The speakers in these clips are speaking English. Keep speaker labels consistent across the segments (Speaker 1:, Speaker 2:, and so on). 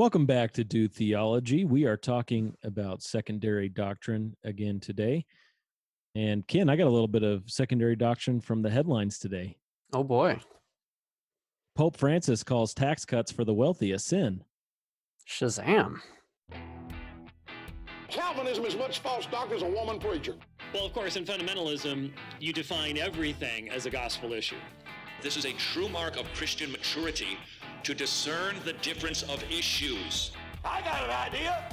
Speaker 1: Welcome back to Do Theology. We are talking about secondary doctrine again today. And Ken, I got a little bit of secondary doctrine from the headlines today.
Speaker 2: Oh boy.
Speaker 1: Pope Francis calls tax cuts for the wealthy a sin.
Speaker 2: Shazam.
Speaker 3: Calvinism is much false doctrine as a woman preacher.
Speaker 4: Well, of course, in fundamentalism, you define everything as a gospel issue.
Speaker 5: This is a true mark of Christian maturity to discern the difference of issues.
Speaker 3: I got an idea.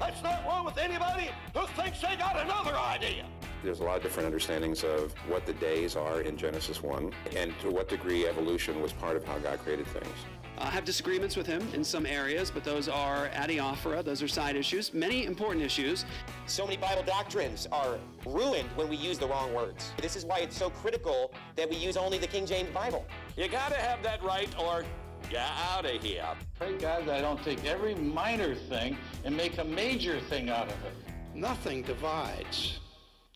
Speaker 3: Let's not roll with anybody who thinks they got another idea.
Speaker 6: There's a lot of different understandings of what the days are in Genesis 1 and to what degree evolution was part of how God created things.
Speaker 7: I have disagreements with him in some areas, but those are adiaphora, those are side issues, many important issues.
Speaker 8: So many Bible doctrines are ruined when we use the wrong words. This is why it's so critical that we use only the King James Bible.
Speaker 3: You gotta have that right or get out of here.
Speaker 9: Pray God that I don't take every minor thing and make a major thing out of it.
Speaker 10: Nothing divides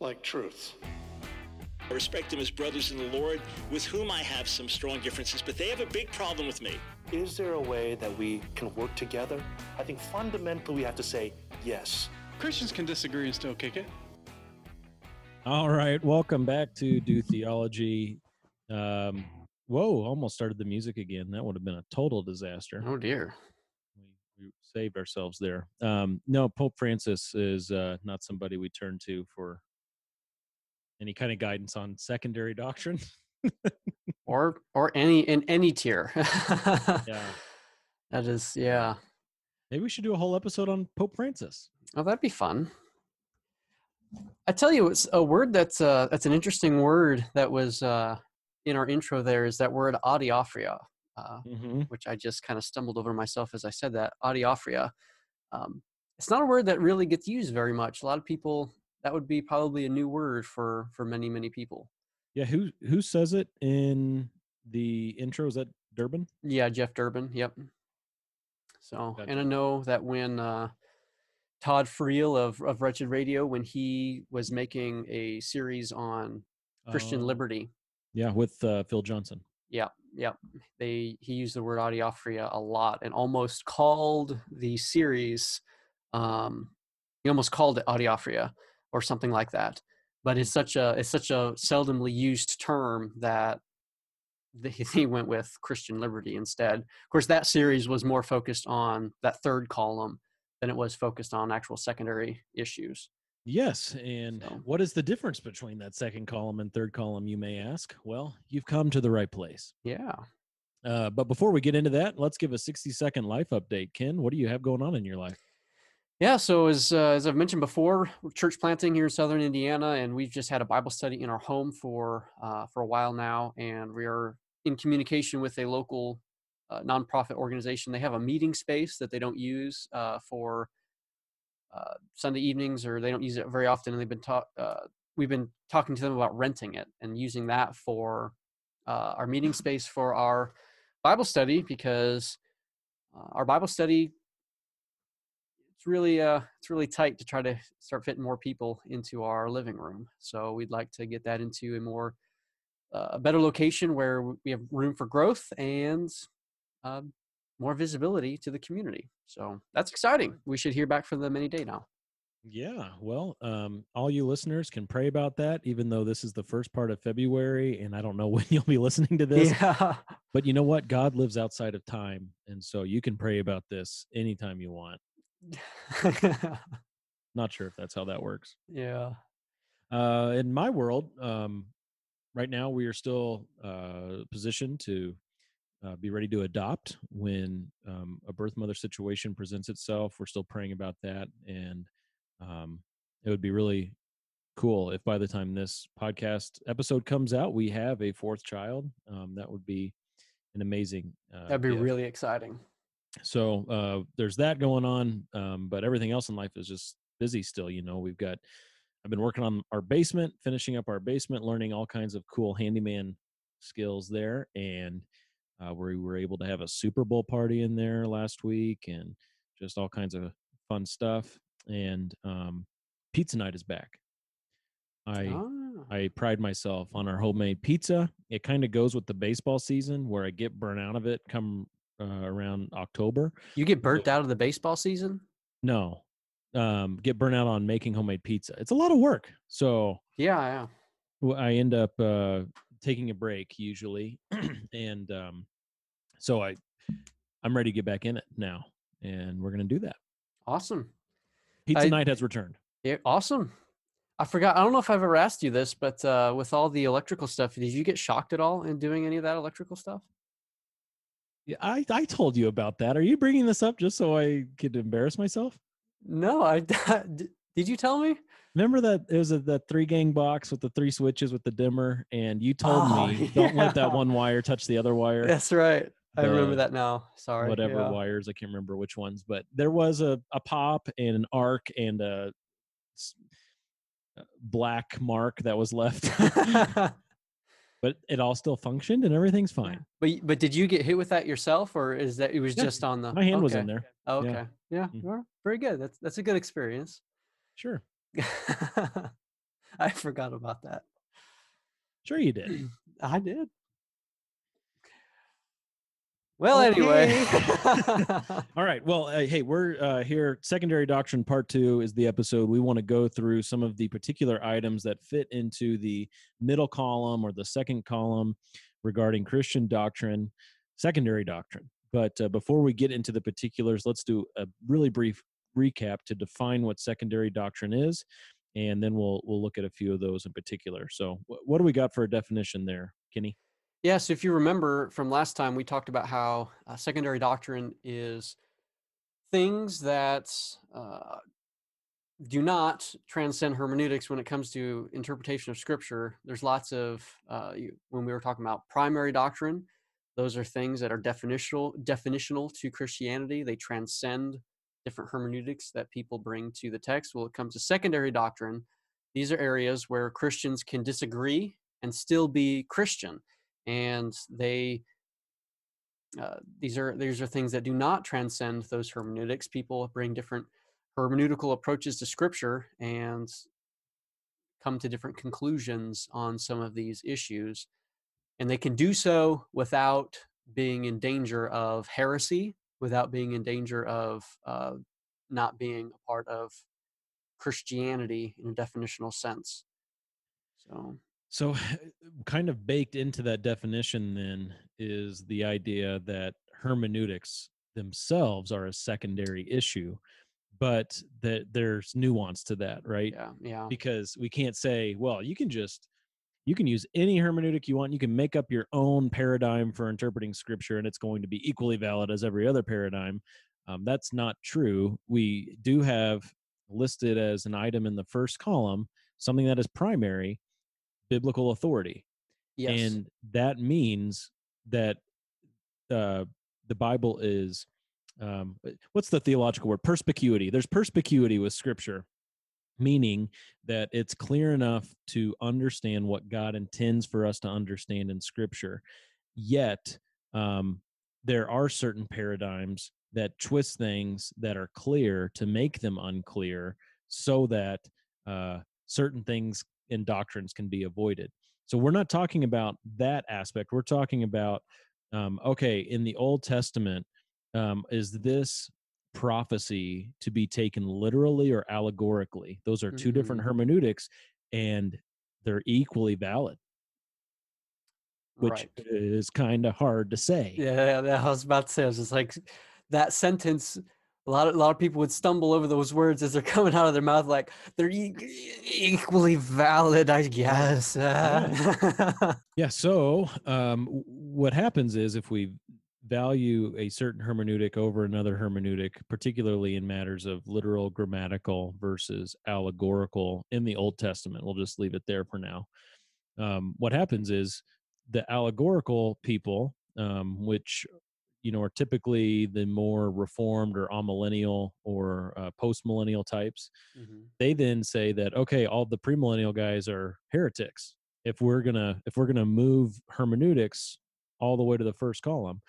Speaker 10: like truth.
Speaker 4: I respect them as brothers in the Lord, with whom I have some strong differences, but they have a big problem with me.
Speaker 11: Is there a way that we can work together? I think fundamentally we have to say yes.
Speaker 12: Christians can disagree and still kick it.
Speaker 1: All right, welcome back to Do Theology. Um, whoa, almost started the music again. That would have been a total disaster.
Speaker 2: Oh dear.
Speaker 1: We, we saved ourselves there. Um, no, Pope Francis is uh, not somebody we turn to for any kind of guidance on secondary doctrine.
Speaker 2: or or any in any tier.
Speaker 1: yeah.
Speaker 2: That is yeah.
Speaker 1: Maybe we should do a whole episode on Pope Francis.
Speaker 2: Oh, that'd be fun. I tell you, it's a word that's uh, that's an interesting word that was uh, in our intro. There is that word adiaphora, uh,
Speaker 1: mm-hmm.
Speaker 2: which I just kind of stumbled over myself as I said that adiaphora. Um, it's not a word that really gets used very much. A lot of people that would be probably a new word for for many many people.
Speaker 1: Yeah, who who says it in the intro? Is that Durbin?
Speaker 2: Yeah, Jeff Durbin. Yep. So, gotcha. and I know that when uh, Todd Friel of of Wretched Radio, when he was making a series on Christian
Speaker 1: Uh,
Speaker 2: liberty,
Speaker 1: Yeah, with uh, Phil Johnson.
Speaker 2: yeah, yeah, they he used the word adiaphora a lot and almost called the series, um, he almost called it adiaphora or something like that. But it's such a it's such a seldomly used term that he went with Christian liberty instead. Of course, that series was more focused on that third column than it was focused on actual secondary issues.
Speaker 1: Yes, and
Speaker 2: So-
Speaker 1: what is the difference between that second column and third column? You may ask. Well, you've come to the right place.
Speaker 2: Yeah.
Speaker 1: Uh, but before we get into that, let's give a sixty-second life update. Ken, what do you have going on in your life?
Speaker 2: Yeah, so as uh, as I've mentioned before, we're church planting here in Southern Indiana, and we've just had a Bible study in our home for uh, for a while now, and we are in communication with a local uh, nonprofit organization. They have a meeting space that they don't use uh, for uh, Sunday evenings, or they don't use it very often, and they've been talk. Uh, we've been talking to them about renting it and using that for uh, our meeting space for our Bible study because uh, our Bible study it's really uh it's really tight to try to start fitting more people into our living room so we'd like to get that into a more uh, a better location where we have room for growth and um, more visibility to the community so that's exciting we should hear back from them any day now
Speaker 1: Yeah, well, um, all you listeners can pray about that, even though this is the first part of February, and I don't know when you'll be listening to this.
Speaker 2: yeah
Speaker 1: But you know what? God lives outside of time, and so you can pray about this anytime you want. Not sure if that's how that works.
Speaker 2: yeah
Speaker 1: Uh, in my world, um, right now we are still uh, positioned to uh, be ready to adopt when um, a birth mother situation presents itself. We're still praying about that, and um, it would be really cool if by the time this podcast episode comes out, we have a fourth child. Um, that would be an amazing. Uh,
Speaker 2: that'd be
Speaker 1: gift.
Speaker 2: really exciting
Speaker 1: so uh, there's that going on um, but everything else in life is just busy still you know we've got i've been working on our basement finishing up our basement learning all kinds of cool handyman skills there and uh, we were able to have a super bowl party in there last week and just all kinds of fun stuff and um, pizza night is back i
Speaker 2: Ah.
Speaker 1: I pride myself on our homemade pizza. It kind of goes with the baseball season where I get burnt out of it come uh, around October.
Speaker 2: You get burnt out of the baseball season?
Speaker 1: No, um, get burnt out on making homemade pizza. It's a lot of work. So
Speaker 2: Yeah, yeah.
Speaker 1: I end up uh, taking a break usually, and um, so I I'm ready to get back in it now, and we're gonna do that.
Speaker 2: Awesome.
Speaker 1: Pizza
Speaker 2: I-
Speaker 1: night has returned.
Speaker 2: Yeah, awesome. I forgot. I don't know if I've ever asked you this, but uh, with all the electrical stuff, did you get shocked at all in doing any of that electrical stuff?
Speaker 1: Yeah, I I told you about that. Are you bringing this up just so I could embarrass myself?
Speaker 2: No, I did. You tell me?
Speaker 1: Remember that it was a, the three gang box with the three switches with the dimmer, and you told
Speaker 2: Oh,
Speaker 1: me don't let that one wire touch the other wire.
Speaker 2: That's right. I remember that now. Sorry.
Speaker 1: whatever
Speaker 2: yeah.
Speaker 1: wires. I can't remember which ones, but there was a, a pop and an arc and a uh, black mark that was left. but it all still functioned and everything's fine.
Speaker 2: But but did you get hit with that yourself, or is that it was
Speaker 1: Yeah,
Speaker 2: just on the?
Speaker 1: My hand was
Speaker 2: okay.
Speaker 1: in there.
Speaker 2: Oh,
Speaker 1: Yeah.
Speaker 2: okay. Yeah.
Speaker 1: Mhm.
Speaker 2: well, very good. That's that's a good experience.
Speaker 1: Sure.
Speaker 2: I forgot about that.
Speaker 1: Sure you did.
Speaker 2: I did. Well, anyway.
Speaker 1: All right. Well, uh, hey, we're uh, here. Secondary Doctrine Part Two is the episode. We want to go through some of the particular items that fit into the middle column or the second column regarding Christian doctrine, secondary doctrine. But uh, before we get into the particulars, let's do a really brief recap to define what secondary doctrine is, and then we'll we'll look at a few of those in particular. So, wh- what do we got for a definition there, Kenny?
Speaker 2: Yeah, so if you remember from last time, we talked about how uh, secondary doctrine is things that uh, do not transcend hermeneutics when it comes to interpretation of scripture. There's lots of, uh, when we were talking about primary doctrine, those are things that are definitional, definitional to Christianity. They transcend different hermeneutics that people bring to the text. Well, it comes to secondary doctrine. These are areas where Christians can disagree and still be Christian and they uh, these are these are things that do not transcend those hermeneutics people bring different hermeneutical approaches to scripture and come to different conclusions on some of these issues and they can do so without being in danger of heresy without being in danger of uh, not being a part of christianity in a definitional sense so
Speaker 1: So, kind of baked into that definition, then, is the idea that hermeneutics themselves are a secondary issue, but that there's nuance to that, right?
Speaker 2: yeah yeah
Speaker 1: Because we can't say, well, you can just you can use any hermeneutic you want. You can make up your own paradigm for interpreting scripture, and it's going to be equally valid as every other paradigm. Um, that's not true. We do have listed as an item in the first column something that is primary biblical authority.
Speaker 2: yes
Speaker 1: And that means that uh, the Bible is um, what's the theological word? Perspicuity. There's perspicuity with Scripture, meaning that it's clear enough to understand what God intends for us to understand in Scripture. Yet, um, there are certain paradigms that twist things that are clear to make them unclear so that uh, certain things and doctrines can be avoided. So we're not talking about that aspect. We're talking about um, okay, in the Old Testament, um, is this prophecy to be taken literally or allegorically? Those are 2 different
Speaker 2: Mhm.
Speaker 1: hermeneutics, and they're equally valid, which
Speaker 2: right
Speaker 1: is kind of hard to say.
Speaker 2: Yeah, I was about to say, I was just like that sentence. A lot of a lot of people would stumble over those words as they're coming out of their mouth, like they're e- equally valid, I guess.
Speaker 1: Yeah. So, um, what happens is if we value a certain hermeneutic over another hermeneutic, particularly in matters of literal, grammatical versus allegorical in the Old Testament, we'll just leave it there for now. Um, what happens is the allegorical people, um, which you know are typically the more reformed or amillennial or uh, post-millennial types,
Speaker 2: Mhm.
Speaker 1: they then say that okay all the premillennial guys are heretics if we're gonna if we're gonna move hermeneutics all the way to the first column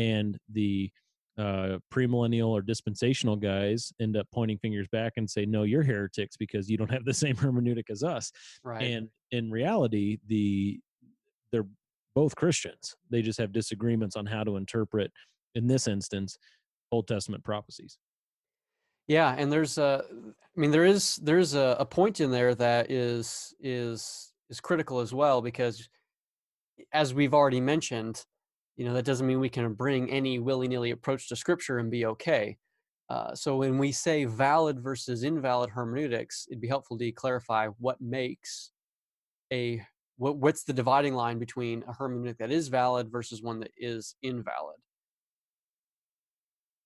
Speaker 1: and the uh, premillennial or dispensational guys end up pointing fingers back and say no you're heretics because you don't have the same hermeneutic as us
Speaker 2: Right.
Speaker 1: and in reality the they're both christians they just have disagreements on how to interpret in this instance, Old Testament prophecies.
Speaker 2: Yeah, and there's a, I mean, there is there's a, a point in there that is is is critical as well because, as we've already mentioned, you know that doesn't mean we can bring any willy nilly approach to Scripture and be okay. Uh, so when we say valid versus invalid hermeneutics, it'd be helpful to clarify what makes a what, what's the dividing line between a hermeneutic that is valid versus one that is invalid.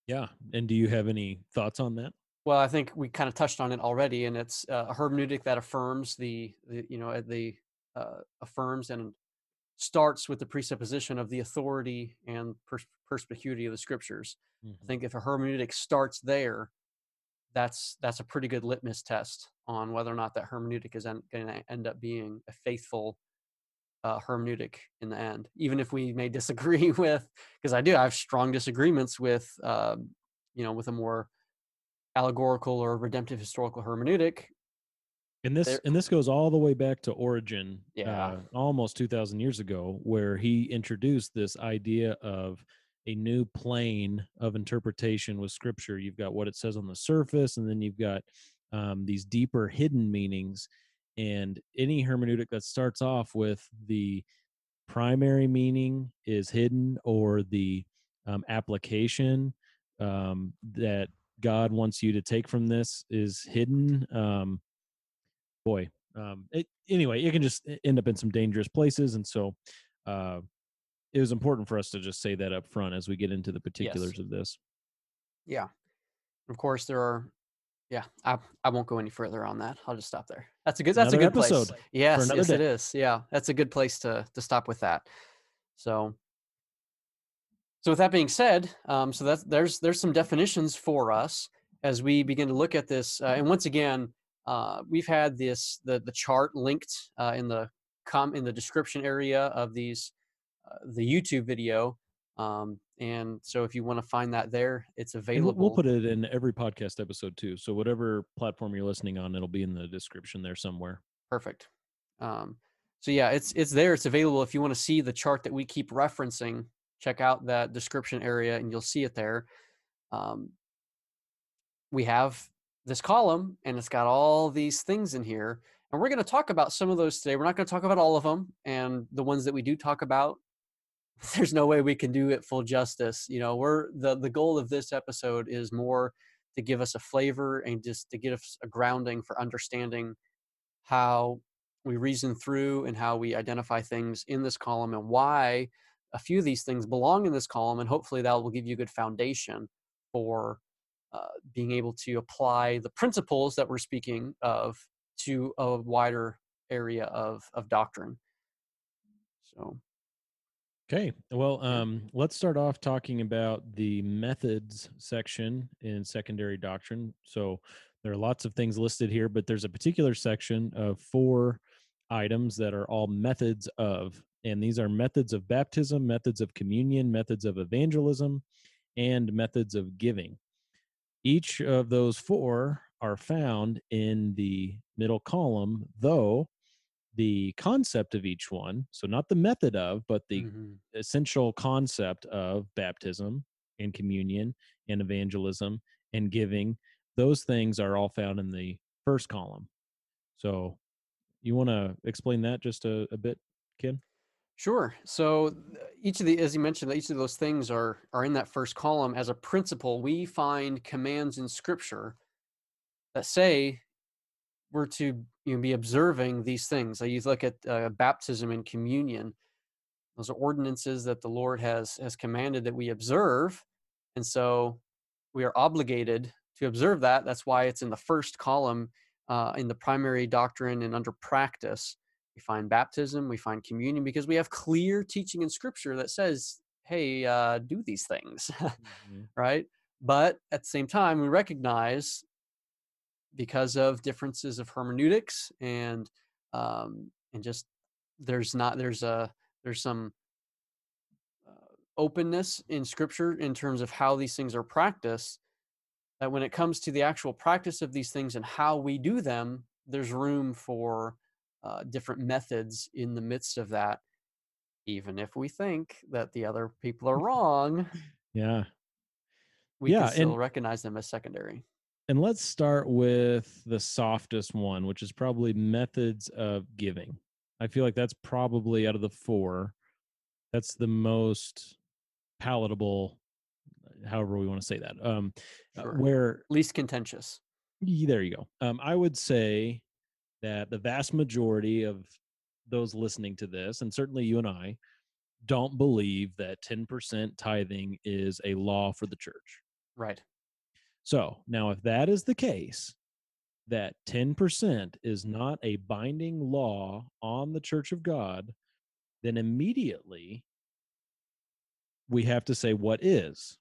Speaker 1: Yeah, and do you have any thoughts on that?
Speaker 2: Well, I think we kind of touched on it already, and it's uh, a hermeneutic that affirms the, the you know the uh, affirms and starts with the presupposition of the authority and pers- perspicuity of the scriptures. Mm-hmm. I think if a hermeneutic starts there, that's that's a pretty good litmus test on whether or not that hermeneutic is en- going to end up being a faithful uh, hermeneutic in the end. Even if we may disagree with, because I do, I have strong disagreements with, um, you know, with a more allegorical or redemptive historical hermeneutic.
Speaker 1: And this and this goes all the way back to Origen,
Speaker 2: yeah,
Speaker 1: uh, almost two thousand years ago, where he introduced this idea of a new plane of interpretation with scripture. You've got what it says on the surface, and then you've got um, these deeper hidden meanings. And any hermeneutic that starts off with the primary meaning is hidden or the um, application um, that God wants you to take from this is hidden. Um, boy, um, it, anyway, it can just end up in some dangerous places. And so, uh, it was important for us to just say that up front as we get into the particulars
Speaker 2: yes.
Speaker 1: of this.
Speaker 2: Yeah. Of course, there are. Yeah, I I won't go any further on that. I'll just stop there. That's a good. That's
Speaker 1: another
Speaker 2: a good
Speaker 1: episode.
Speaker 2: Place. Yes, yes,
Speaker 1: day.
Speaker 2: it is. Yeah, that's a good place to to stop with that. So. So with that being said, um, so that's there's there's some definitions for us as we begin to look at this. Uh, and once again, uh, we've had this the the chart linked uh, in the com in the description area of these uh, the YouTube video. Um, and so if you want to find that there, it's available.
Speaker 1: And we'll put it in every podcast episode too. So whatever platform you're listening on, it'll be in the description there somewhere.
Speaker 2: Perfect. Um, so yeah, it's it's there. It's available if you want to see the chart that we keep referencing. Check out that description area, and you'll see it there. Um, we have this column, and it's got all these things in here, and we're going to talk about some of those today. We're not going to talk about all of them, and the ones that we do talk about there's no way we can do it full justice. You know, we're the the goal of this episode is more to give us a flavor and just to give us a grounding for understanding how we reason through and how we identify things in this column and why a few of these things belong in this column and hopefully that will give you a good foundation for uh, being able to apply the principles that we're speaking of to a wider area of, of doctrine so
Speaker 1: Okay. Well, um, let's start off talking about the methods section in secondary doctrine. So there are lots of things listed here, but there's a particular section of four items that are all methods of, and these are methods of baptism, methods of communion, methods of evangelism, and methods of giving. Each of those four are found in the middle column, though the concept of each one so not the method of but the mm-hmm. essential concept of baptism and communion and evangelism and giving those things are all found in the first column so you want to explain that just a, a bit ken
Speaker 2: Sure. So each of the, as you mentioned, each of those things are are in that first column. As a principle, we find commands in Scripture that say we're to you know, be observing these things. So you look at uh, baptism and communion; those are ordinances that the Lord has has commanded that we observe, and so we are obligated to observe that. That's why it's in the first column uh, in the primary doctrine and under practice. We find baptism, we find communion, because we have clear teaching in Scripture that says, "Hey, uh, do these things," mm-hmm. right? But at the same time, we recognize because of differences of hermeneutics and um, and just there's not there's a there's some uh, openness in scripture in terms of how these things are practiced that when it comes to the actual practice of these things and how we do them there's room for uh, different methods in the midst of that even if we think that the other people are wrong
Speaker 1: Yeah.
Speaker 2: We
Speaker 1: Yeah,
Speaker 2: can still
Speaker 1: and-
Speaker 2: recognize them as secondary.
Speaker 1: And let's start with the softest one, which is probably methods of giving. I feel like that's probably out of the four, that's the most palatable, however we want to say that. Um, uh,
Speaker 2: Sure.
Speaker 1: where
Speaker 2: Least contentious.
Speaker 1: There you go. Um, I would say that the vast majority of those listening to this, and certainly you and I, don't believe that 10% tithing is a law for the church.
Speaker 2: Right.
Speaker 1: So now, if that is the case, that 10% is not a binding law on the church of God, then immediately we have to say what is.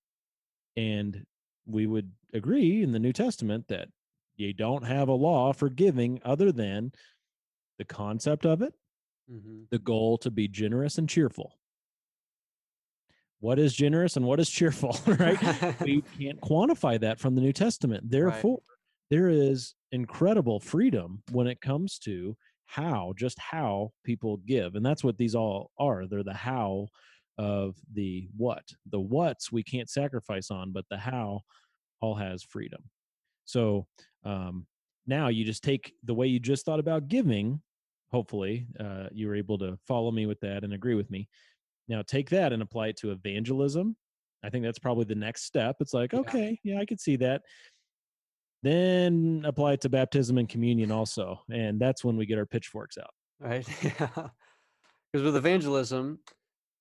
Speaker 1: And we would agree in the New Testament that you don't have a law for giving other than the concept of it,
Speaker 2: hmm
Speaker 1: the goal to be generous and cheerful. What is generous and what is cheerful, right? we can't quantify that from the New Testament. Therefore, there is incredible freedom when it comes to how, just how people give. And that's what these all are. They're the how of the what. The what's we can't sacrifice on, but the how all has freedom. So um, now you just take the way you just thought about giving. Hopefully, uh, you were able to follow me with that and agree with me. Now take that and apply it to evangelism. I think that's probably the next step. It's like,
Speaker 2: Yeah.
Speaker 1: okay, yeah, I could see that. Then apply it to baptism and communion also. And that's when we get our pitchforks out.
Speaker 2: right? Yeah. Because with evangelism,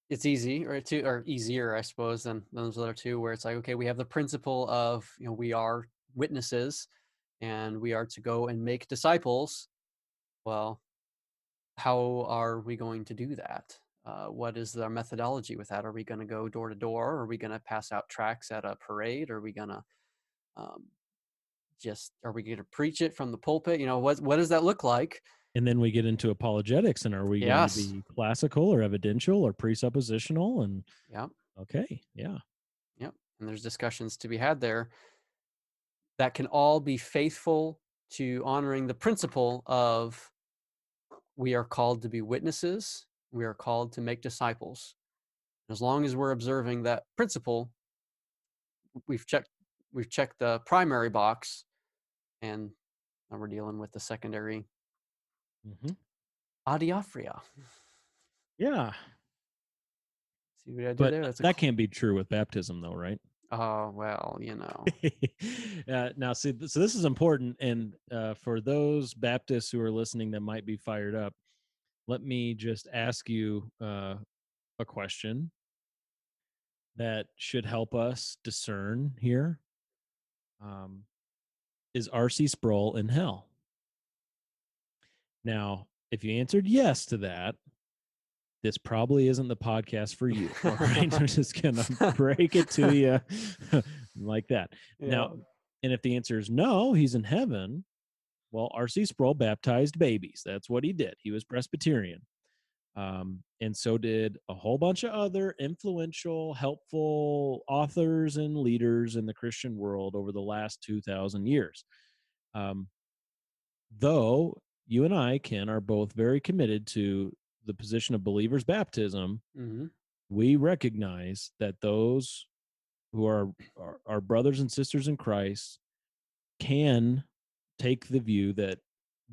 Speaker 2: it's easy, or to, or easier, I suppose, than than those other two, where it's like, okay, we have the principle of, you know, we are witnesses, and we are to go and make disciples. Well, how are we going to do that? Uh, what is our methodology with that? Are we going to go door to door? Are we going to pass out tracts at a parade? Are we going to um, just are we going to preach it from the pulpit? You know, what what does that look like?
Speaker 1: And then we get into apologetics and are we
Speaker 2: Yes.
Speaker 1: going to be classical or evidential or presuppositional? And
Speaker 2: Yeah.
Speaker 1: okay, yeah.
Speaker 2: Yep. And there's discussions to be had there that can all be faithful to honoring the principle of we are called to be witnesses, we are called to make disciples. As long as we're observing that principle, we've checked we've checked the primary box and now we're dealing with the secondary
Speaker 1: Mhm.
Speaker 2: adiaphora.
Speaker 1: Yeah.
Speaker 2: See what I did
Speaker 1: But
Speaker 2: there? That's
Speaker 1: that can't be true with baptism, though, right?
Speaker 2: Oh well, you know.
Speaker 1: uh, now, see, so this is important, and uh, for those Baptists who are listening that might be fired up, let me just ask you uh, a question that should help us discern here. Um, is R.C. Sproul in hell? Now, if you answered yes to that, this probably isn't the podcast for you. All right, I'm just gonna break it to you like that. Now, and if the answer is no, he's in heaven. Well, R.C. Sproul baptized babies. That's what he did. He was Presbyterian. Um, and so did a whole bunch of other influential, helpful authors and leaders in the Christian world over the last 2,000 years. Um, though you and I, Ken, are both very committed to the position of believers' baptism,
Speaker 2: hmm
Speaker 1: we recognize that those who are, are our brothers and sisters in Christ can take the view that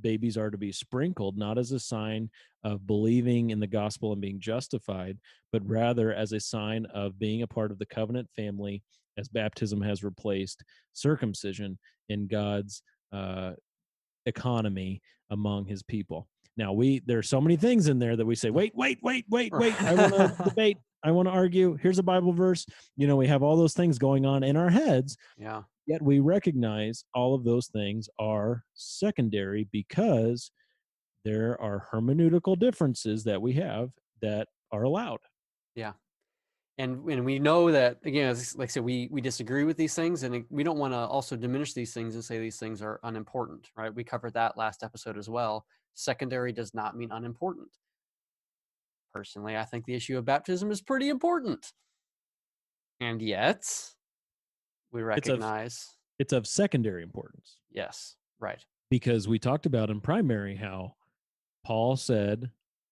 Speaker 1: babies are to be sprinkled not as a sign of believing in the gospel and being justified, but rather as a sign of being a part of the covenant family, as baptism has replaced circumcision in God's uh, economy among His people. Now we there are so many things in there that we say, wait, wait, wait, wait, wait. I want to debate. I want to argue. Here's a Bible verse. You know, we have all those things going on in our heads,
Speaker 2: Yeah.
Speaker 1: yet we recognize all of those things are secondary because there are hermeneutical differences that we have that are allowed.
Speaker 2: Yeah. And and we know that again, as like I said, we we disagree with these things, and uh, we don't want to also diminish these things and say these things are unimportant, right? We covered that last episode as well. Secondary does not mean unimportant. Personally, I think the issue of baptism is pretty important, and yet we
Speaker 1: It's of-
Speaker 2: recognize
Speaker 1: It's of secondary importance
Speaker 2: yes, right,
Speaker 1: because we talked about in primary how Paul said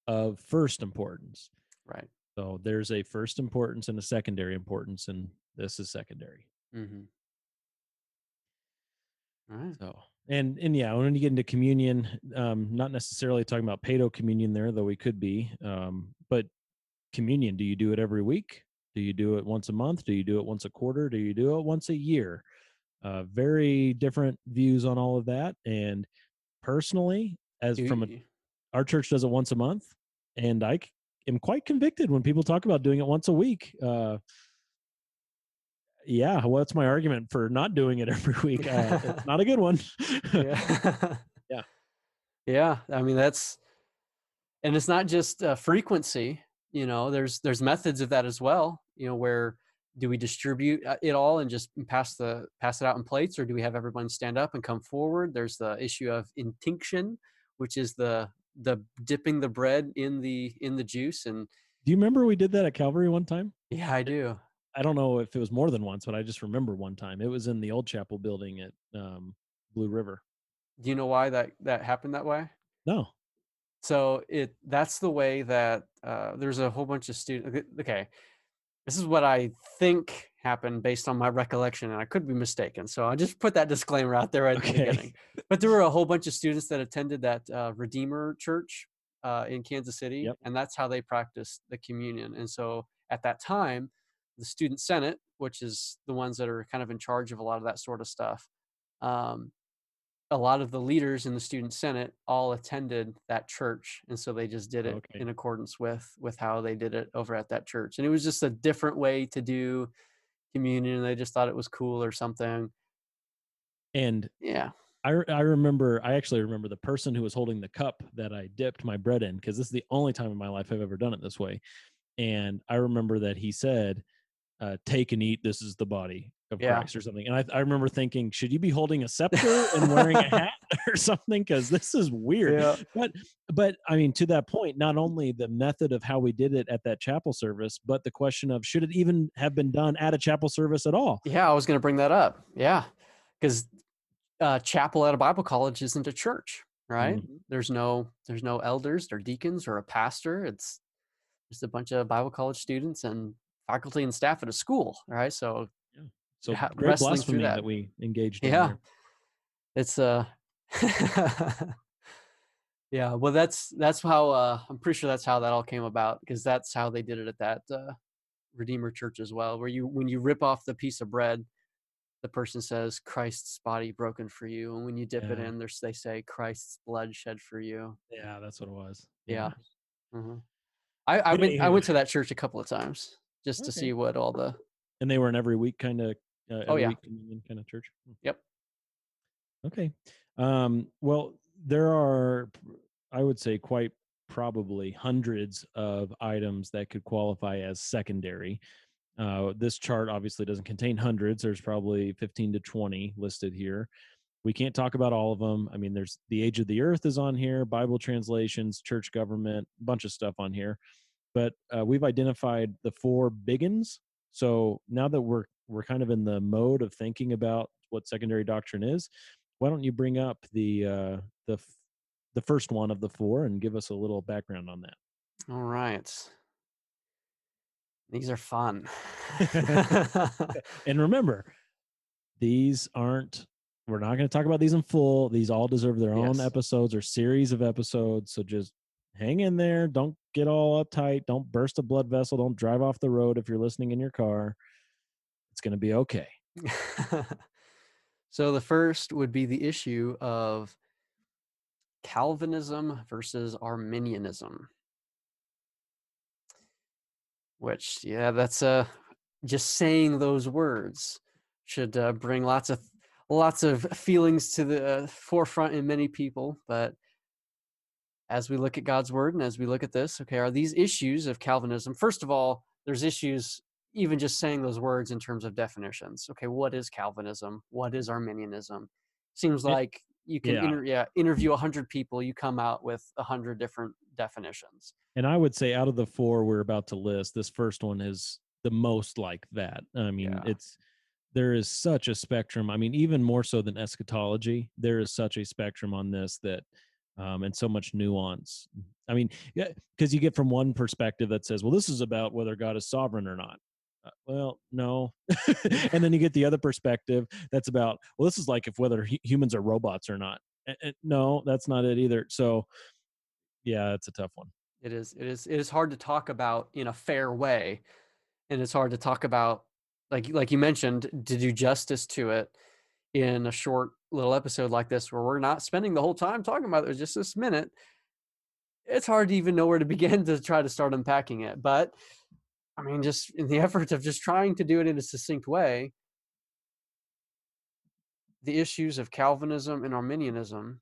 Speaker 1: of first importance.
Speaker 2: right,
Speaker 1: So there's a first importance and a secondary importance, and this is secondary.
Speaker 2: Mm-hmm. All right.
Speaker 1: So and and yeah, when you get into communion, um, not necessarily talking about paedo communion there, though we could be. Um, but communion, do you do it every week? Do you do it once a month? Do you do it once a quarter? Do you do it once a year? Uh, very different views on all of that. And personally, as
Speaker 2: Do
Speaker 1: from a, our church does it once a month, and i am quite convicted when people talk about doing it once a week. Uh, yeah, what's my argument for not doing it every week? Uh, it's not a good one.
Speaker 2: yeah.
Speaker 1: Yeah.
Speaker 2: Yeah. I mean, that's, and it's not just uh, frequency, you know, there's, there's methods of that as well, you know, where do we distribute uh, it all and just pass the, pass it out in plates or do we have everyone stand up and come forward? There's the issue of intinction, which is the, the dipping the bread in the, in the juice. And
Speaker 1: Do you remember we did that at Calvary one time?
Speaker 2: yeah, I do.
Speaker 1: I don't know if it was more than once, but I just remember one time. It was in the old chapel building at um, Blue River.
Speaker 2: Do you know why that, that happened that way?
Speaker 1: No.
Speaker 2: So it that's the way that uh, there's a whole bunch of students. Okay, this is what I think happened based on my recollection, and I could be mistaken. So I just put that disclaimer out there right at the beginning. But there were a whole bunch of students that attended that uh, Redeemer Church uh, in Kansas City,
Speaker 1: Yep.
Speaker 2: and that's how they practiced the communion. And so at that time, the student senate, which is the ones that are kind of in charge of a lot of that sort of stuff, um, a lot of the leaders in the student senate all attended that church and so they just did it
Speaker 1: Okay.
Speaker 2: in accordance with with how they did it over at that church and it was just a different way to do communion they just thought it was cool or something
Speaker 1: And
Speaker 2: yeah
Speaker 1: I, I remember, I actually remember the person who was holding the cup that I dipped my bread in, because this is the only time in my life I've ever done it this way. And I remember that he said, uh, Take and eat, this is the body of
Speaker 2: Yeah.
Speaker 1: Christ, or something. And I, I remember thinking, Should you be holding a scepter and wearing a hat or something? Because this is weird.
Speaker 2: Yeah.
Speaker 1: But, but I mean, to that point, not only the method of how we did it at that chapel service, but the question of should it even have been done at a chapel service at all?
Speaker 2: yeah i was going to bring that up yeah because uh, chapel at a bible college isn't a church right there's no there's no elders or deacons or a pastor it's just a bunch of bible college students and faculty and staff at a school right so yeah.
Speaker 1: So
Speaker 2: ha-
Speaker 1: great
Speaker 2: wrestling through
Speaker 1: blasphemy that.
Speaker 2: that.
Speaker 1: we engaged
Speaker 2: yeah it's uh yeah well that's that's how uh i'm pretty sure that's how that all came about because that's how they did it at that uh redeemer church as well where you when you rip off the piece of bread the person says christ's body broken for you and when you dip it in there's they say christ's blood shed for you
Speaker 1: Yeah, that's what it was.
Speaker 2: yeah, Mhm. I, I went i went to that church a couple of times just to see what all the
Speaker 1: And they were an every week kind of, uh,
Speaker 2: Oh, yeah.
Speaker 1: communion kind of church. Hmm.
Speaker 2: Yep.
Speaker 1: Okay. Um, well, there are, I would say, quite probably hundreds of items that could qualify as secondary. Uh, this chart obviously doesn't contain hundreds. There's probably 15 to 20 listed here. We can't talk about all of them. I mean, there's the age of the earth is on here, Bible translations, church government, a bunch of stuff on here. But uh, we've identified the four biggins. So now that we're we're kind of in the mode of thinking about what secondary doctrine is, why don't you bring up the uh, the f- the first one of the four and give us a little background on that?
Speaker 2: all right these are fun
Speaker 1: and remember, these aren't. We're not going to talk about these in full. These all deserve their own episodes or series of episodes. So just hang in there. Don't get all uptight. Don't burst a blood vessel. Don't drive off the road if you're listening in your car. It's going to be okay.
Speaker 2: so the first would be the issue of Calvinism versus Arminianism. Which, yeah, that's uh just saying those words should uh, bring lots of lots of feelings to the uh, forefront in many people. But as we look at God's word and as we look at this, okay, are these issues of Calvinism? First of all, there's issues even just saying those words in terms of definitions. Okay, what is Calvinism? What is Arminianism? Seems like you can
Speaker 1: yeah.
Speaker 2: inter- yeah, interview a hundred people, you come out with a hundred different definitions.
Speaker 1: And I would say out of the four we're about to list, this first one is the most like that. I mean,
Speaker 2: Yeah.
Speaker 1: it's there is such a spectrum. I mean, even more so than eschatology, there is such a spectrum on this that um, and so much nuance. I mean, yeah, because you get from one perspective that says, "Well, this is about whether God is sovereign or not." Uh, well, no, and then you get the other perspective that's about, "Well, this is like if whether hu- humans are robots or not." And, and no, that's not it either. So, yeah, it's a tough one.
Speaker 2: It is. It is. It is hard to talk about in a fair way, and it's hard to talk about like like you mentioned to do justice to it in a short little episode like this where we're not spending the whole time talking about it just this minute it's hard to even know where to begin to try to start unpacking it but i mean just in the effort of just trying to do it in a succinct way the issues of calvinism and arminianism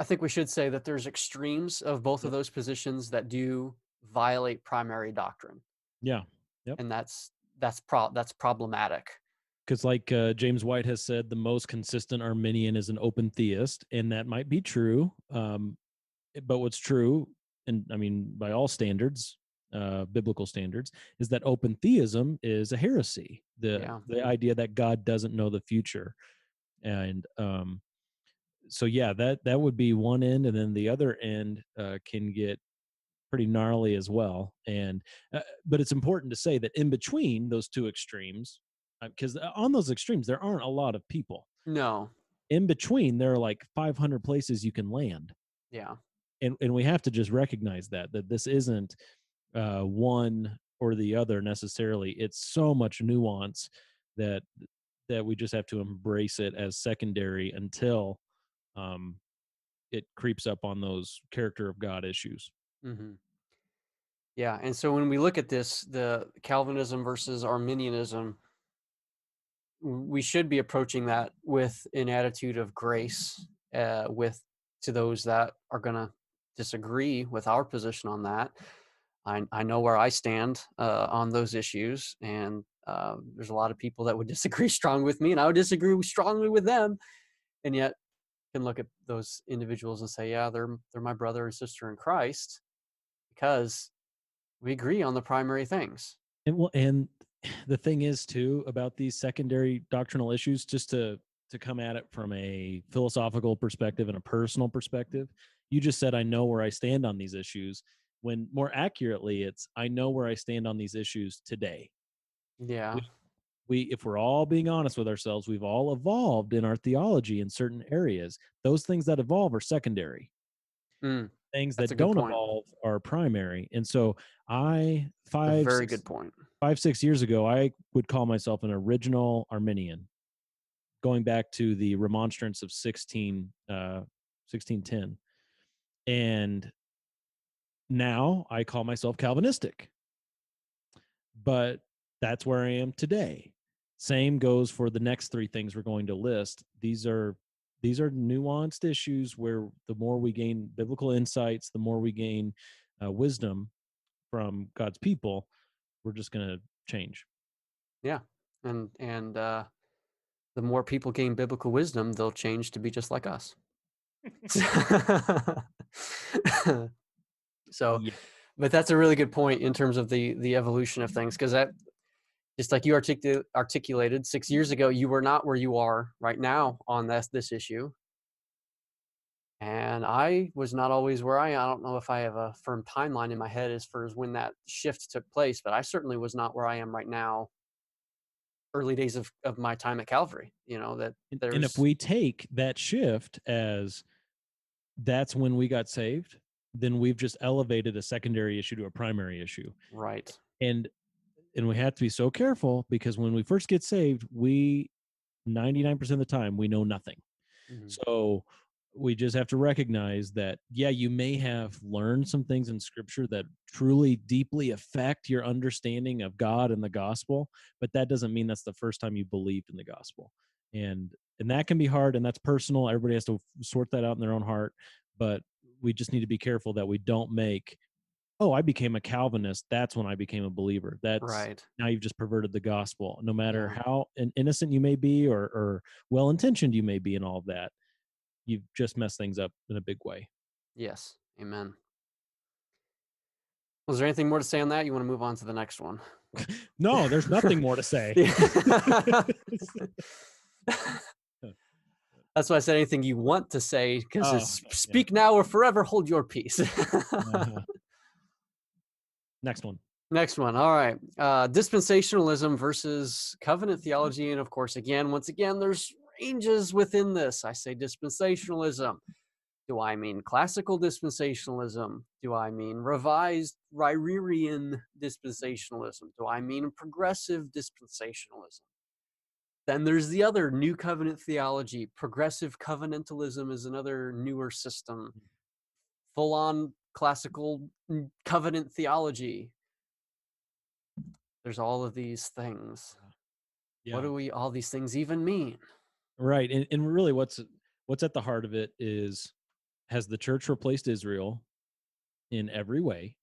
Speaker 2: i think we should say that there's extremes of both of those positions that do violate primary doctrine
Speaker 1: Yeah. Yep.
Speaker 2: and that's that's pro that's problematic
Speaker 1: because like uh, james white has said the most consistent arminian is an open theist and that might be true um, eh, but what's true and i mean by all standards uh, biblical standards is that open theism is a heresy the
Speaker 2: Yeah.
Speaker 1: the idea that god doesn't know the future and um so yeah that that would be one end and then the other end uh, can get pretty gnarly as well and uh, but it's important to say that in between those two extremes because on those extremes there aren't a lot of people.
Speaker 2: No.
Speaker 1: In between there are like 500 places you can land.
Speaker 2: Yeah.
Speaker 1: And and we have to just recognize that that this isn't uh one or the other necessarily. It's so much nuance that that we just have to embrace it as secondary until um it creeps up on those character of god issues.
Speaker 2: Hmm Yeah, and so when we look at this, the Calvinism versus Arminianism, we should be approaching that with an attitude of grace, uh, with to those that are going to disagree with our position on that. I, I know where I stand uh, on those issues, and uh, there's a lot of people that would disagree strong with me, and I would disagree strongly with them, and yet can look at those individuals and say, yeah, they're they're my brother and sister in Christ, because we agree on the primary things.
Speaker 1: And well, and the thing is too about these secondary doctrinal issues, just to to come at it from a philosophical perspective and a personal perspective. You just said I know where I stand on these issues. When more accurately, it's I know where I stand on these issues today.
Speaker 2: Yeah.
Speaker 1: We, we if we're all being honest with ourselves, we've all evolved in our theology in certain areas. Those things that evolve are secondary
Speaker 2: Mm,
Speaker 1: things that don't evolve are primary. And so i five
Speaker 2: very
Speaker 1: six-
Speaker 2: good point.
Speaker 1: Five six years ago I would call myself an original Arminian, going back to the Remonstrance of sixteen uh, sixteen ten, and now I call myself Calvinistic. But that's where I am today. Same goes for the next three things we're going to list. These are these are nuanced issues where the more we gain biblical insights, the more we gain uh, wisdom from God's people, we're just going to change.
Speaker 2: Yeah. And and uh the more people gain biblical wisdom, they'll change to be just like us. so
Speaker 1: Yeah.
Speaker 2: but that's a really good point in terms of the the evolution of things because that just like you articul- articulated six years ago you were not where you are right now on this this issue and i was not always where i am i don't know if i have a firm timeline in my head as far as when that shift took place but i certainly was not where i am right now early days of, of my time at calvary you know that
Speaker 1: And-
Speaker 2: there's
Speaker 1: And if we take that shift as that's when we got saved, then we've just elevated a secondary issue to a primary issue.
Speaker 2: right
Speaker 1: And and we have to be so careful because when we first get saved, we 99% of the time we know nothing.
Speaker 2: Mhm.
Speaker 1: So we just have to recognize that yeah, you may have learned some things in scripture that truly deeply affect your understanding of God and the gospel, but that doesn't mean that's the first time you believed in the gospel. And and that can be hard and that's personal. Everybody has to sort that out in their own heart, but we just need to be careful that we don't make oh, I became a Calvinist, that's when I became a believer. That's
Speaker 2: right
Speaker 1: now you've just perverted the gospel no matter how innocent you may be or, or well-intentioned you may be in all of that you've just messed things up in a big way
Speaker 2: yes amen was there anything more to say on that you want to move on to the next one
Speaker 1: no there's nothing more to say
Speaker 2: That's why I said anything you want to say because
Speaker 1: Oh,
Speaker 2: it's
Speaker 1: yeah.
Speaker 2: speak now or forever hold your peace.
Speaker 1: Uh-huh. Next one.
Speaker 2: Next one. All right. Uh, dispensationalism versus covenant theology. And of course, again, once again, there's ranges within this. I say dispensationalism. Do I mean classical dispensationalism? Do I mean revised Ryrian dispensationalism? Do I mean progressive dispensationalism? Then there's the other new covenant theology. Progressive covenantalism is another newer system. Hmm. Full on classical covenant theology. There's all of these things.
Speaker 1: Yeah.
Speaker 2: What do we all these things even mean?
Speaker 1: Right. And, and really what's what's at the heart of it is has the church replaced Israel in every way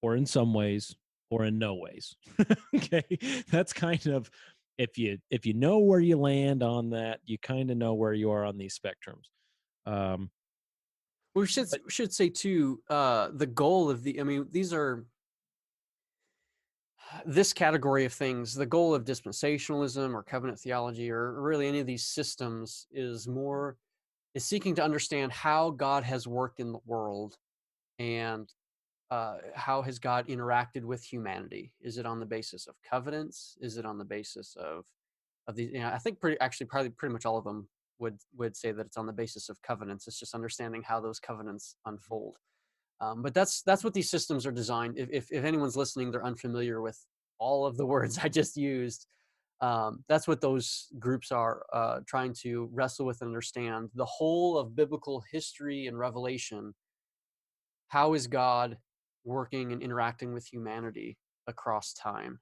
Speaker 1: or in some ways or in no ways. okay. That's kind of if you if you know where you land on that, you kind of know where you are on these spectrums. Um
Speaker 2: We should s- should say too. Uh, the goal of the I mean, these are this category of things. The goal of dispensationalism or covenant theology, or really any of these systems, is more is seeking to understand how God has worked in the world, and uh, how has God interacted with humanity. Is it on the basis of covenants? Is it on the basis of of these? You know, I think pretty actually probably pretty much all of them would would say that it's on the basis of covenants. It's just understanding how those covenants unfold. Um, but that's that's what these systems are designed. If, if if anyone's listening, they're unfamiliar with all of the words I just used. Um, that's what those groups are uh, trying to wrestle with and understand the whole of biblical history and revelation. How is God working and interacting with humanity across time?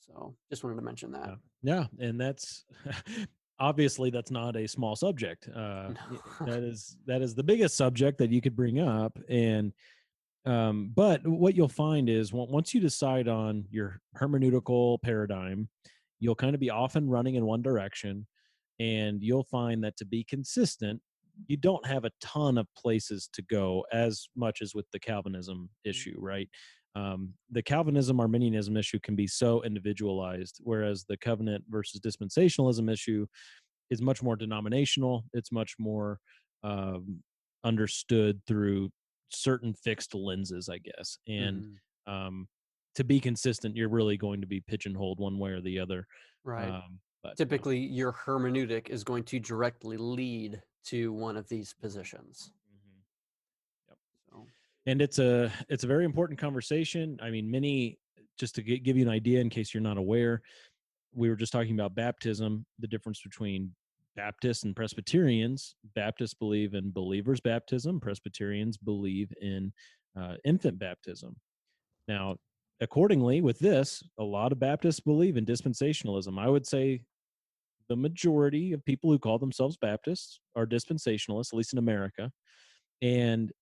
Speaker 2: So, just wanted to mention that.
Speaker 1: Yeah, and that's obviously that's not a small subject. Uh, that is that is the biggest subject that you could bring up, and um, but what you'll find is once you decide on your hermeneutical paradigm, you'll kind of be off and running in one direction, and you'll find that to be consistent, you don't have a ton of places to go as much as with the Calvinism issue, right? Um, the Calvinism Arminianism issue can be so individualized, whereas the covenant versus dispensationalism issue is much more denominational. It's much more um, understood through certain fixed lenses, I guess. And
Speaker 2: Mhm.
Speaker 1: um, to be consistent, you're really going to be pigeonholed one way or the other.
Speaker 2: Right.
Speaker 1: Um, but
Speaker 2: Typically, your hermeneutic is going to directly lead to one of these positions.
Speaker 1: And it's a it's a very important conversation. I mean many just to gi- give you an idea in case you're not aware we were just talking about baptism the difference between baptists and presbyterians. Baptists believe in believers baptism presbyterians believe in uh, infant baptism. Now accordingly with this a lot of baptists believe in dispensationalism. I would say the majority of people who call themselves baptists are dispensationalists at least in america. And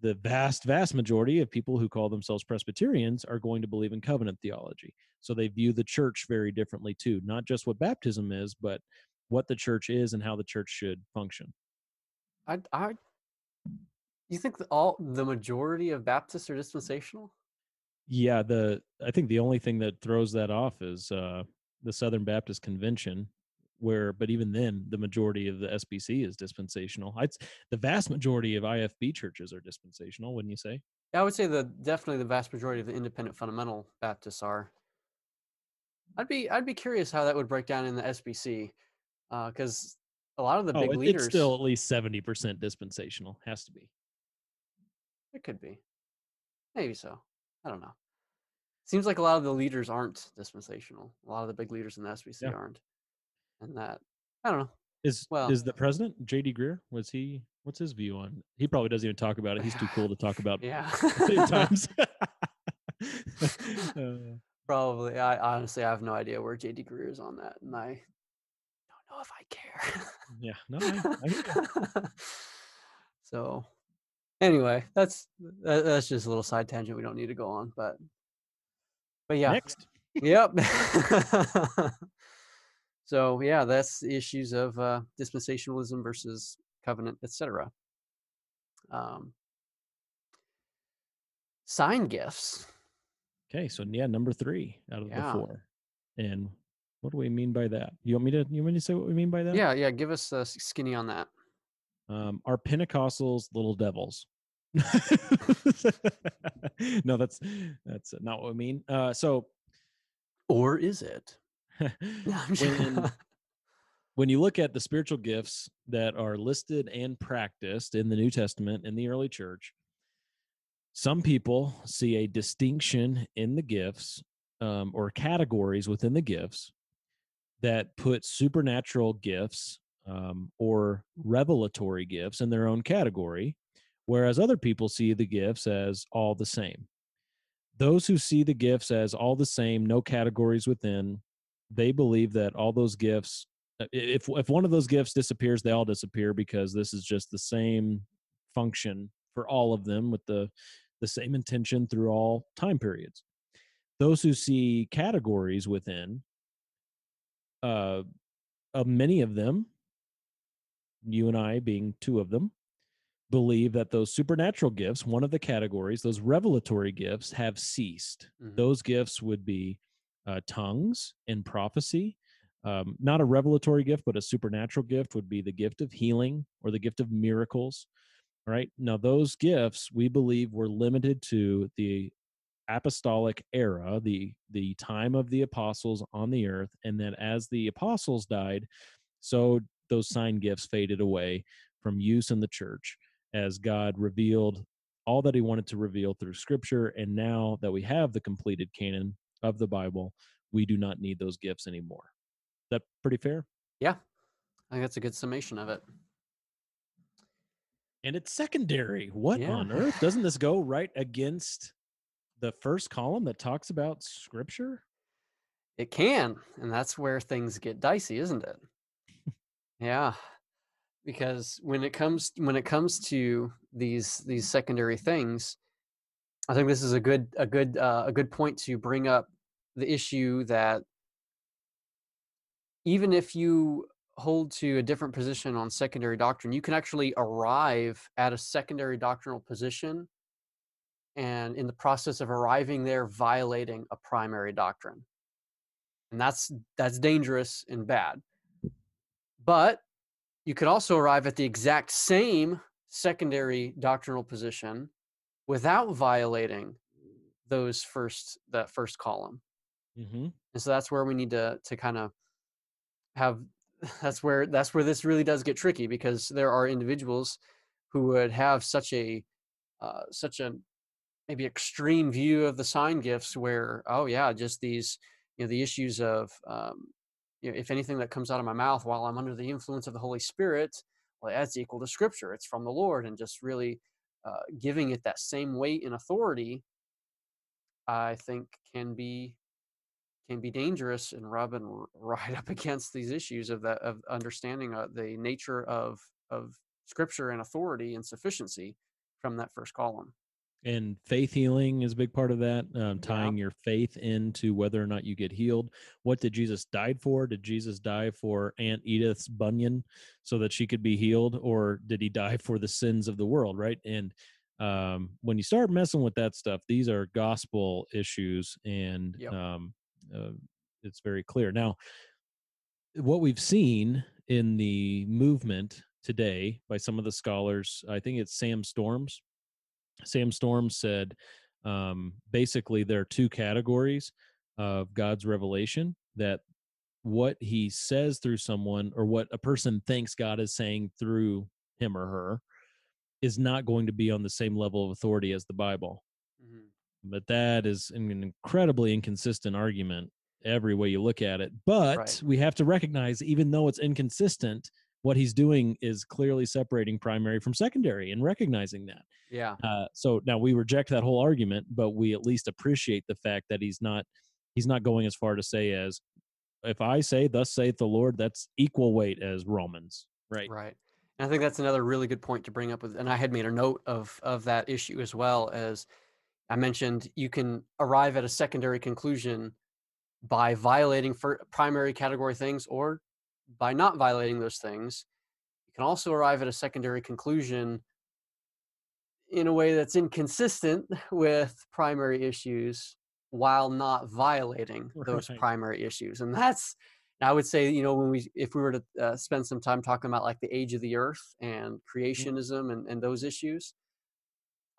Speaker 1: the vast vast majority of people who call themselves presbyterians are going to believe in covenant theology. So they view the church very differently too not just what baptism is but what the church is and how the church should function.
Speaker 2: I, I, you think all the majority of Baptists are dispensational?
Speaker 1: yeah the i think the only thing that throws that off is uh the southern baptist convention where but even then the majority of the sbc is dispensational I'd, the vast majority of ifb churches are dispensational wouldn't you say
Speaker 2: Yeah, I would say that definitely the vast majority of the independent fundamental Baptists are. I'd be I'd be curious how that would break down in the SBC, because uh, a lot of the
Speaker 1: oh
Speaker 2: big
Speaker 1: it-
Speaker 2: leaders
Speaker 1: it's still at least 70% dispensational has to be
Speaker 2: it could be, maybe so. I don't know. Seems like a lot of the leaders aren't dispensational. A lot of the big leaders in the SBC
Speaker 1: Yeah.
Speaker 2: aren't, and that I don't know.
Speaker 1: Is
Speaker 2: Well-
Speaker 1: is the president JD Greear? Was he? What's his view on? He probably doesn't even talk about it. He's too cool to talk about.
Speaker 2: Yeah.
Speaker 1: times. Uh,
Speaker 2: Probably. I honestly I have no idea where JD Greear is on that, and I don't know if I care.
Speaker 1: yeah, no, I, I
Speaker 2: so anyway, that's that, that's just a little side tangent we don't need to go on, but but yeah.
Speaker 1: Next.
Speaker 2: Yep. So yeah, that's the issues of uh, dispensationalism versus covenant, etc. Um, sign gifts.
Speaker 1: Okay, so yeah, number three out of
Speaker 2: Yeah.
Speaker 1: the four. And What do we mean by that? You want me to? You want me to say what we mean by that?
Speaker 2: Yeah, yeah. Give us a skinny on that.
Speaker 1: Um, are Pentecostals little devils? no, that's that's not what we mean. Uh, so,
Speaker 2: or is it?
Speaker 1: when, when you look at the spiritual gifts that are listed and practiced in the New Testament in the early church, some people see a distinction in the gifts um, or categories within the gifts that put supernatural gifts um, or revelatory gifts in their own category, whereas other people see the gifts as all the same. Those who see the gifts as all the same, no categories within, they believe that all those gifts, uh, if if one of those gifts disappears, they all disappear because this is just the same function for all of them with the the same intention through all time periods. Those who see categories within, uh, uh, many of them, you and I being two of them, believe that those supernatural gifts, one of the categories, those revelatory gifts, have ceased. Mm-hmm. Those gifts would be uh, tongues and prophecy. Um, not a revelatory gift, but a supernatural gift would be the gift of healing or the gift of miracles. Right now, those gifts we believe were limited to the apostolic era, the the time of the apostles on the earth, and then as the apostles died, so those sign gifts faded away from use in the church as God revealed all that he wanted to reveal through scripture and now that we have the completed canon of the Bible, we do not need those gifts anymore. Is that pretty fair?
Speaker 2: Yeah. I think that's a good summation of it.
Speaker 1: And it's secondary. What yeah. on earth? Doesn't this go right against the first column that talks about scripture?
Speaker 2: It can, and that's where things get dicey, isn't it? yeah. Because when it comes when it comes to these these secondary things, I think this is a good a good uh, a good point to bring up the issue that even if you hold to a different position on secondary doctrine, you can actually arrive at a secondary doctrinal position and in the process of arriving there violating a primary doctrine. And that's that's dangerous and bad. But you could also arrive at the exact same secondary doctrinal position without violating those first that first column. Mm-hmm. And so that's where we need to to kind of have that's where that's where this really does get tricky because there are individuals who would have such a uh, such a maybe extreme view of the sign gifts where oh yeah just these you know the issues of um, you know if anything that comes out of my mouth while i'm under the influence of the holy spirit well that's equal to scripture it's from the lord and just really uh, giving it that same weight and authority i think can be can be dangerous and rubbing right up against these issues of that of understanding uh, the nature of of scripture and authority and sufficiency from that first column
Speaker 1: and faith healing is a big part of that um, tying yeah. your faith into whether or not you get healed what did jesus died for did jesus die for aunt edith's bunion so that she could be healed or did he die for the sins of the world right and um, when you start messing with that stuff these are gospel issues and yep. um, uh, it's very clear now what we've seen in the movement today by some of the scholars i think it's sam storms Sam Storms said um, basically there are two categories of God's revelation that what he says through someone or what a person thinks God is saying through him or her is not going to be on the same level of authority as the Bible. But that is an incredibly inconsistent argument every way you look at it. But right. we have to recognize, even though it's inconsistent, what he's doing is clearly separating primary from secondary and recognizing that.
Speaker 2: Yeah.
Speaker 1: Uh, so now we reject that whole argument, but we at least appreciate the fact that he's not he's not going as far to say as if I say thus saith the Lord, that's equal weight as Romans. Right.
Speaker 2: Right. And I think that's another really good point to bring up with and I had made a note of of that issue as well as I mentioned you can arrive at a secondary conclusion by violating for primary category things or by not violating those things, you can also arrive at a secondary conclusion in a way that's inconsistent with primary issues while not violating those right. primary issues. And that's I would say, you know, when we, if we were to uh, spend some time talking about like the age of the earth and
Speaker 1: Mm-hmm.
Speaker 2: creationism and, and those issues,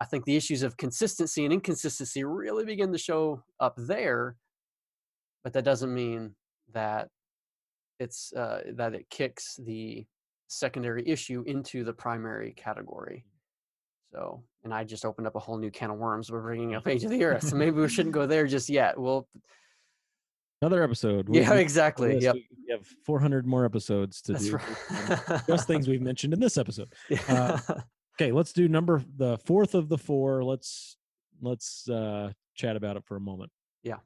Speaker 2: I think the issues of consistency and inconsistency really begin to show up there. But that doesn't mean that it's uh, that it kicks the secondary issue into the primary category. So, and I just opened up a whole new can of worms. We're bringing up Age of the Earth, so maybe we shouldn't go there just yet. Well,
Speaker 1: Another episode.
Speaker 2: Yeah, exactly, yep.
Speaker 1: We we have 400 more episodes to
Speaker 2: That's
Speaker 1: do.
Speaker 2: right.
Speaker 1: Just things we've mentioned in this episode. Uh, okay, let's do number the fourth of the four. Let's let's uh, chat about it for a moment.
Speaker 2: yeah.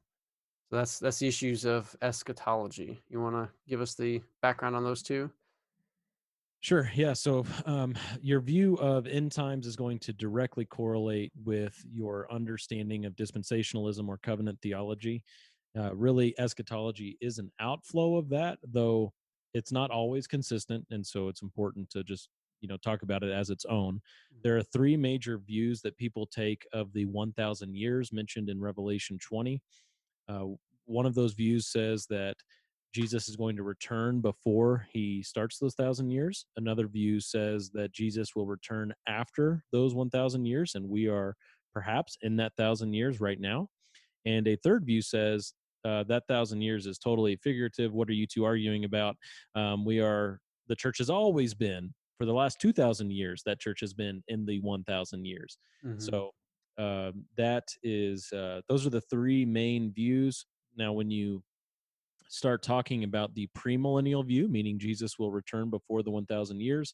Speaker 2: So that's that's the issues of eschatology. You want to give us the background on those two?
Speaker 1: Sure. Yeah. So, um, your view of end times is going to directly correlate with your understanding of dispensationalism or covenant theology. Uh, really, eschatology is an outflow of that, though it's not always consistent, and so it's important to just you know talk about it as its own. There are three major views that people take of the 1,000 years mentioned in Revelation 20. Uh, one of those views says that Jesus is going to return before he starts those thousand years. Another view says that Jesus will return after those 1,000 years, and we are perhaps in that thousand years right now. And a third view says uh, that thousand years is totally figurative. What are you two arguing about? Um, we are, the church has always been, for the last 2,000 years, that church has been in the 1,000 years.
Speaker 2: Mhm.
Speaker 1: So um, that is, uh, those are the three main views. Now, when you start talking about the premillennial view, meaning Jesus will return before the 1,000 years,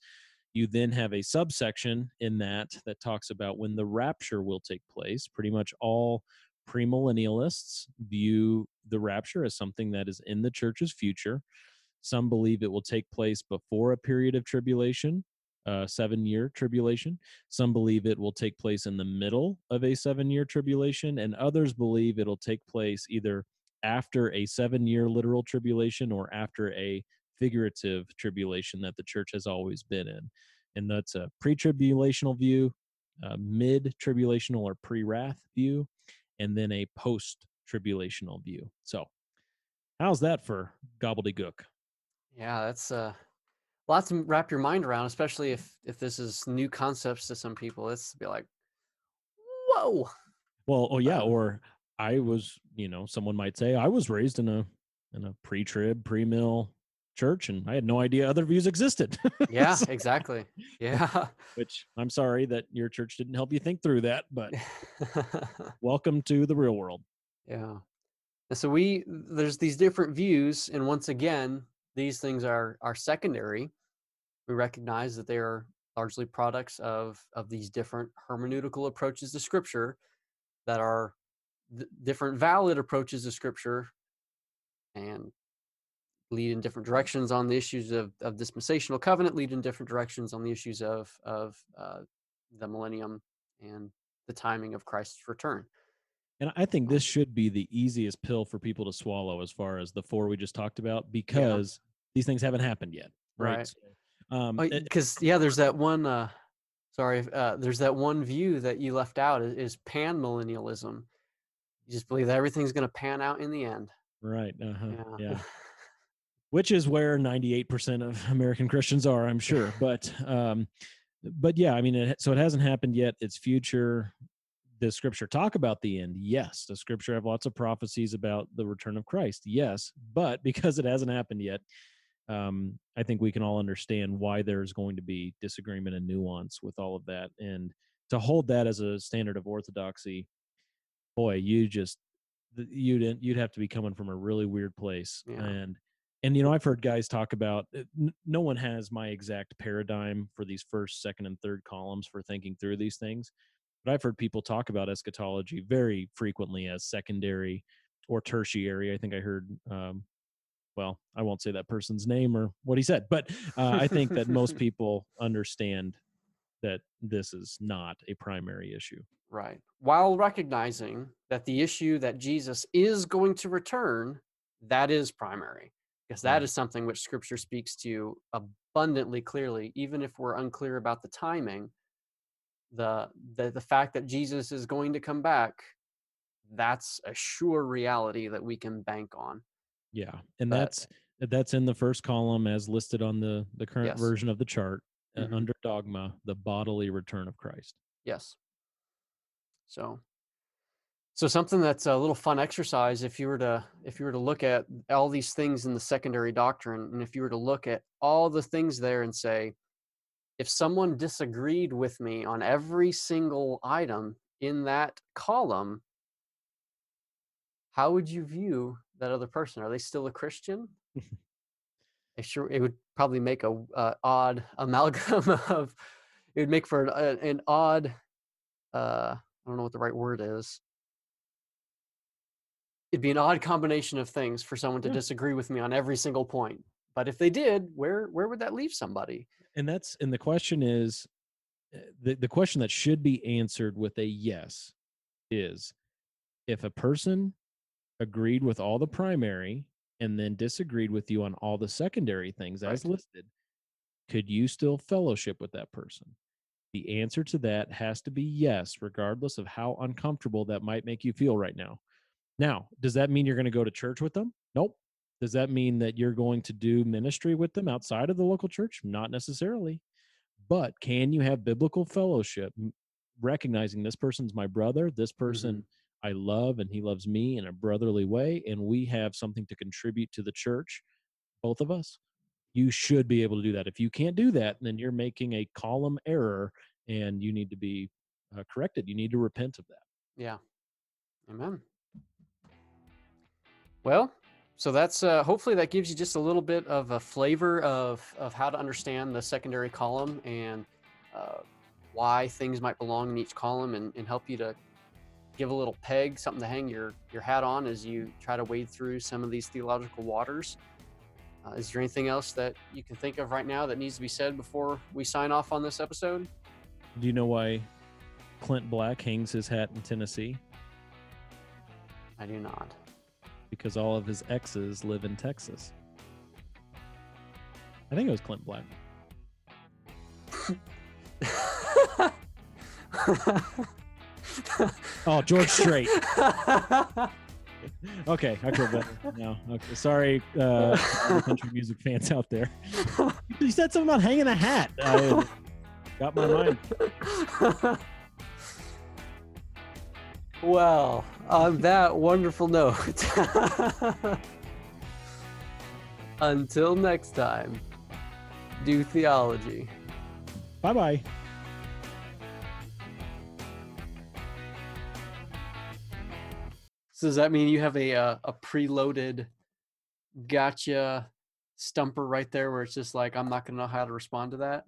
Speaker 1: you then have a subsection in that that talks about when the rapture will take place. Pretty much all premillennialists view the rapture as something that is in the church's future. Some believe it will take place before a period of tribulation, a seven year tribulation. Some believe it will take place in the middle of a seven year tribulation, and others believe it'll take place either after a seven year literal tribulation or after a figurative tribulation that the church has always been in. And that's a pre tribulational view, mid tribulational or pre wrath view, and then a post tribulational view. So, how's that for gobbledygook?
Speaker 2: Yeah, that's uh, lots to wrap your mind around, especially if if this is new concepts to some people. It's be like, whoa.
Speaker 1: Well, oh
Speaker 2: Um
Speaker 1: yeah, or I was, you know, someone might say I was raised in a in a pre-trib, pre-mill church and I had no idea other views existed.
Speaker 2: Yeah,
Speaker 1: So-
Speaker 2: exactly. Yeah.
Speaker 1: Which I'm sorry that your church didn't help you think through that, but welcome to the real world.
Speaker 2: Yeah. And so we there's these different views, and once again, these things are are secondary. We recognize that they are largely products of of these different hermeneutical approaches to scripture that are th- different valid approaches to scripture and lead in different directions on the issues of, of dispensational covenant lead in different directions on the issues of of uh, the millennium and the timing of christ's return
Speaker 1: And I think this should be the easiest pill for people to swallow as far as the four we just talked about because these things haven't happened yet. Right.
Speaker 2: Right.
Speaker 1: So, um,
Speaker 2: Oh, because yeah, there's that one. Uh, sorry, uh, there's that one view that you left out is, is pan millennialism. You just believe that everything's going to pan out in the end.
Speaker 1: right. Uh-huh,
Speaker 2: Yeah.
Speaker 1: yeah. which is where 98% of American Christians are, I'm sure. But, um, but yeah, I mean, it, so it hasn't happened yet. It's future. Does Scripture talk about the end? Yes. Does Scripture have lots of prophecies about the return of Christ? Yes. But because it hasn't happened yet, um, I think we can all understand why there's going to be disagreement and nuance with all of that. And to hold that as a standard of orthodoxy, boy, you just you'd you'd have to be coming from a really weird place.
Speaker 2: Yeah.
Speaker 1: And and you know, I've heard guys talk about uh, no one has my exact paradigm for these first, second, and third columns for thinking through these things. But I've heard people talk about eschatology very frequently as secondary or tertiary. I think I heard um, well, I won't say that person's name or what he said, but uh, I think that most people understand that this is not a primary issue.
Speaker 2: Right. While recognizing that the issue that Jesus is going to return, that is primary, because that is something which Scripture speaks to abundantly clearly, even if we're unclear about the timing. The the the fact that Jesus is going to come back, that's a sure reality that we can bank on.
Speaker 1: Yeah, and
Speaker 2: But-
Speaker 1: that's That's in the first column as listed on the the current
Speaker 2: Yes.
Speaker 1: version of the chart uh,
Speaker 2: Mhm.
Speaker 1: under dogma, the bodily return of Christ.
Speaker 2: Yes. So, so something that's a little fun exercise if you were to if you were to look at all these things in the secondary doctrine, and if you were to look at all the things there and say, if someone disagreed with me on every single item in that column, how would you view that other person? Are they still a Christian? it sure it would probably make a uh, odd amalgam of it would make for an, uh, an odd uh i don't know what the right word is it'd be an odd combination of things for someone to
Speaker 1: Yeah.
Speaker 2: disagree with me on every single point but if they did where where would that leave somebody
Speaker 1: And that's and the question is uh, the the question that should be answered with a yes is if a person agreed with all the primary and then disagreed with you on all the secondary things as listed, could you still fellowship with that person? The answer to that has to be yes, regardless of how uncomfortable that might make you feel right now. Now, does that mean you're going to go to church with them? Nope. Does that mean that you're going to do ministry with them outside of the local church? Not necessarily. But can you have biblical fellowship, recognizing this person's my brother, this mm-hmm. person I love, and he loves me in a brotherly way, and we have something to contribute to the church, both of us? You should be able to do that. If you can't do that, then you're making a column error and you need to be uh, corrected. You need to repent of that.
Speaker 2: yeah amen well so that's uh, hopefully that gives you just a little bit of a flavor of of how to understand the secondary column and uh, why things might belong in each column and, and help you to give a little peg something to hang your your hat on as you try to wade through some of these theological waters uh, is there anything else that you can think of right now that needs to be said before we sign off on this episode
Speaker 1: Do you know why Clint Black hangs his hat in Tennessee?
Speaker 2: i do not
Speaker 1: Because all of his exes live in Texas. I think it was Clint Black. Oh, George Strait. okay, I feel better now. Okay, sorry, uh, country music fans out there. You said something about hanging a hat. I got my mind.
Speaker 2: Well, on that wonderful note, until next time, do theology.
Speaker 1: Bye bye.
Speaker 2: So does that mean you have a uh, a preloaded gotcha stumper right there where it's just like I'm not gonna know how to respond to that?